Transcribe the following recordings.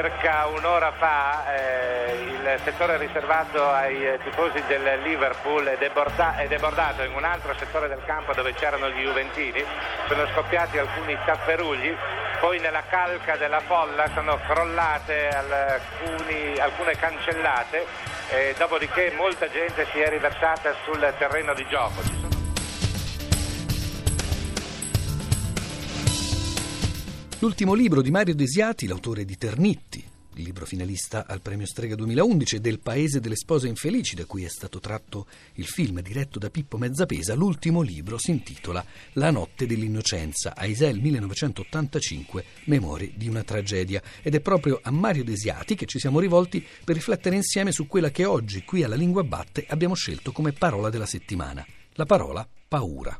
circa un'ora fa eh, il settore riservato ai tifosi del Liverpool è, deborda- è, debordato in un altro settore del campo dove c'erano gli Juventini, sono scoppiati alcuni tafferugli, poi nella calca della folla sono crollate alcuni, alcune cancellate, eh, dopodiché molta gente si è riversata sul terreno di gioco. L'ultimo libro di Mario Desiati, l'autore di Ternitti, il libro finalista al premio Strega 2011 e del Paese delle spose infelici, da cui è stato tratto il film diretto da Pippo Mezzapesa, l'ultimo libro si intitola La notte dell'innocenza, Aisel 1985, Memorie di una tragedia. Ed è proprio a Mario Desiati che ci siamo rivolti per riflettere insieme su quella che oggi qui alla Lingua Batte abbiamo scelto come parola della settimana, la parola paura.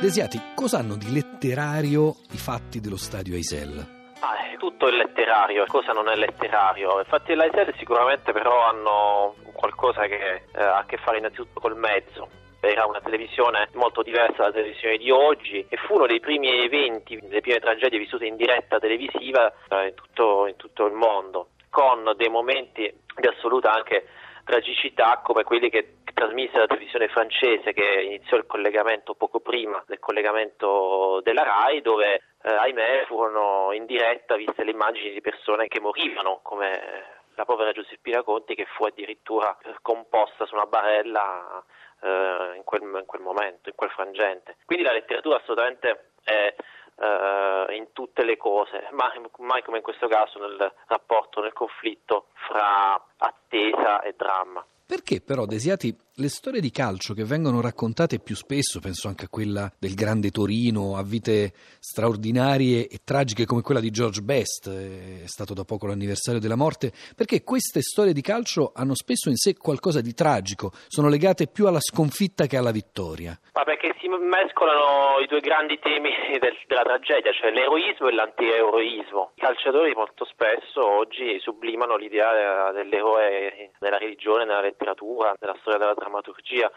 Desiati, cosa hanno di letterario i fatti dello stadio Aisel? Ah, tutto è letterario, cosa non è letterario? Infatti l'Aisel sicuramente però hanno qualcosa che eh, ha a che fare innanzitutto col mezzo era una televisione molto diversa dalla televisione di oggi e fu uno dei primi eventi, delle prime tragedie vissute in diretta televisiva eh, in, tutto, in tutto il mondo, con dei momenti di assoluta anche tragicità come quelli che trasmise la televisione francese che iniziò il collegamento poco prima del collegamento della RAI dove eh, ahimè furono in diretta viste le immagini di persone che morivano come la povera Giuseppina Conti che fu addirittura composta su una barella eh, in, quel, in, quel, momento, in quel frangente. Quindi la letteratura assolutamente è eh, in tutte le cose, ma mai come in questo caso nel rapporto, nel conflitto fra attesa e dramma. Perché però Desiati le storie di calcio che vengono raccontate più spesso, penso anche a quella del grande Torino, a vite straordinarie e tragiche come quella di George Best, è stato da poco l'anniversario della morte, perché queste storie di calcio hanno spesso in sé qualcosa di tragico, sono legate più alla sconfitta che alla vittoria. Ma perché si mescolano i due grandi temi del, della tragedia, cioè l'eroismo e l'antieroismo. I calciatori molto spesso oggi sublimano l'idea dell'eroe nella religione, nella letteratura, nella storia della drammaturgia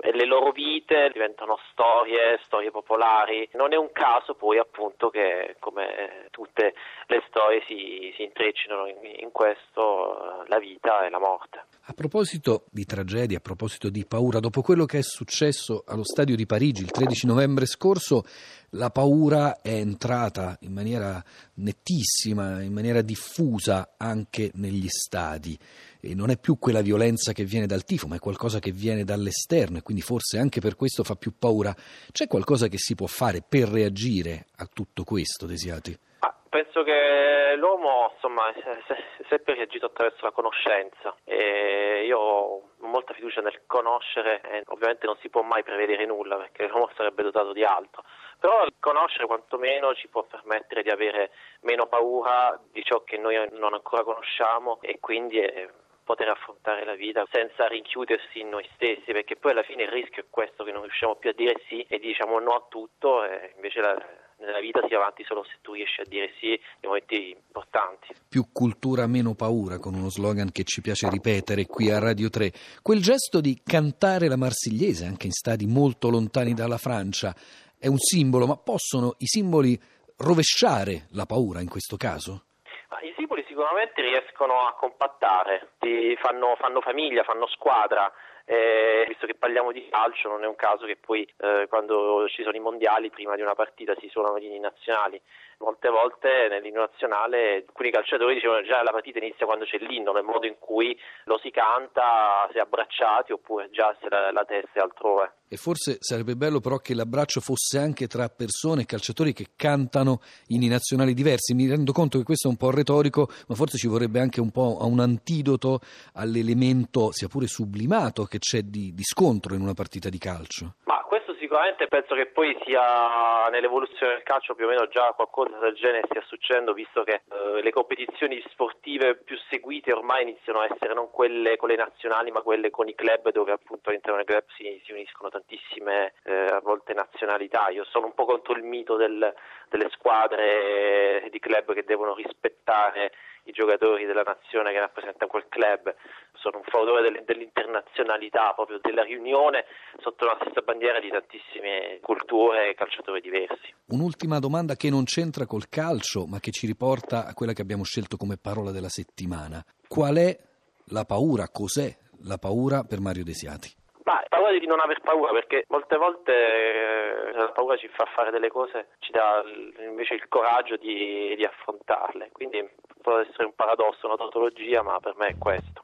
e le loro vite diventano storie, storie popolari. Non è un caso poi appunto che come tutte le storie si, si intreccino in, in, questo la vita e la morte. A proposito di tragedia, a proposito di paura, dopo quello che è successo allo stadio di Parigi il 13 novembre scorso, la paura è entrata in maniera nettissima, in maniera diffusa anche negli stadi e non è più quella violenza che viene dal tifo, ma è qualcosa che viene dall'esterno e quindi forse anche per questo fa più paura. C'è qualcosa che si può fare per reagire a tutto questo, Desiati? Penso che l'uomo insomma, è sempre reagito attraverso la conoscenza. E io ho molta fiducia nel conoscere e ovviamente non si può mai prevedere nulla perché l'uomo sarebbe dotato di altro. Però conoscere quantomeno ci può permettere di avere meno paura di ciò che noi non ancora conosciamo e quindi eh, poter affrontare la vita senza rinchiudersi in noi stessi, perché poi alla fine il rischio è questo che non riusciamo più a dire sì e diciamo no a tutto e invece la, nella vita si va avanti solo se tu riesci a dire sì nei momenti importanti. Più cultura, meno paura, con uno slogan che ci piace ripetere qui a Radio 3. Quel gesto di cantare la marsigliese anche in stadi molto lontani dalla Francia è un simbolo, ma possono i simboli rovesciare la paura in questo caso? I simboli sicuramente riescono a compattare, fanno, fanno famiglia, fanno squadra. Eh, visto che parliamo di calcio, non è un caso che poi eh, quando ci sono i mondiali, prima di una partita si suonano gli inni nazionali. Molte volte nell'inno nazionale alcuni calciatori dicevano già la partita inizia quando c'è l'inno, nel modo in cui lo si canta se abbracciati oppure già se la, la testa è altrove. E forse sarebbe bello però che l'abbraccio fosse anche tra persone calciatori che cantano inni nazionali diversi. Mi rendo conto che questo è un po' retorico, ma forse ci vorrebbe anche un po' un antidoto all'elemento, sia pure sublimato, che c'è di, di scontro in una partita di calcio. Ma sicuramente penso che poi sia nell'evoluzione del calcio più o meno già qualcosa del genere stia succedendo, visto che eh, le competizioni sportive più seguite ormai iniziano a essere non quelle con le nazionali, ma quelle con i club, dove appunto all'interno dei club si, si uniscono tantissime eh, a volte nazionalità. Io sono un po' contro il mito del, delle squadre di club che devono rispettare i giocatori della nazione che rappresentano quel club, sono un fautore dell'internazionalità, proprio della riunione sotto la stessa bandiera di tantissime culture e calciatori diversi. Un'ultima domanda che non c'entra col calcio, ma che ci riporta a quella che abbiamo scelto come parola della settimana. Qual è la paura? Cos'è la paura per Mario Desiati? Ma paura di non aver paura perché molte volte eh, la paura ci fa fare delle cose, ci dà invece il coraggio di, di affrontarle. Quindi può essere un paradosso, una tautologia, ma per me è questo.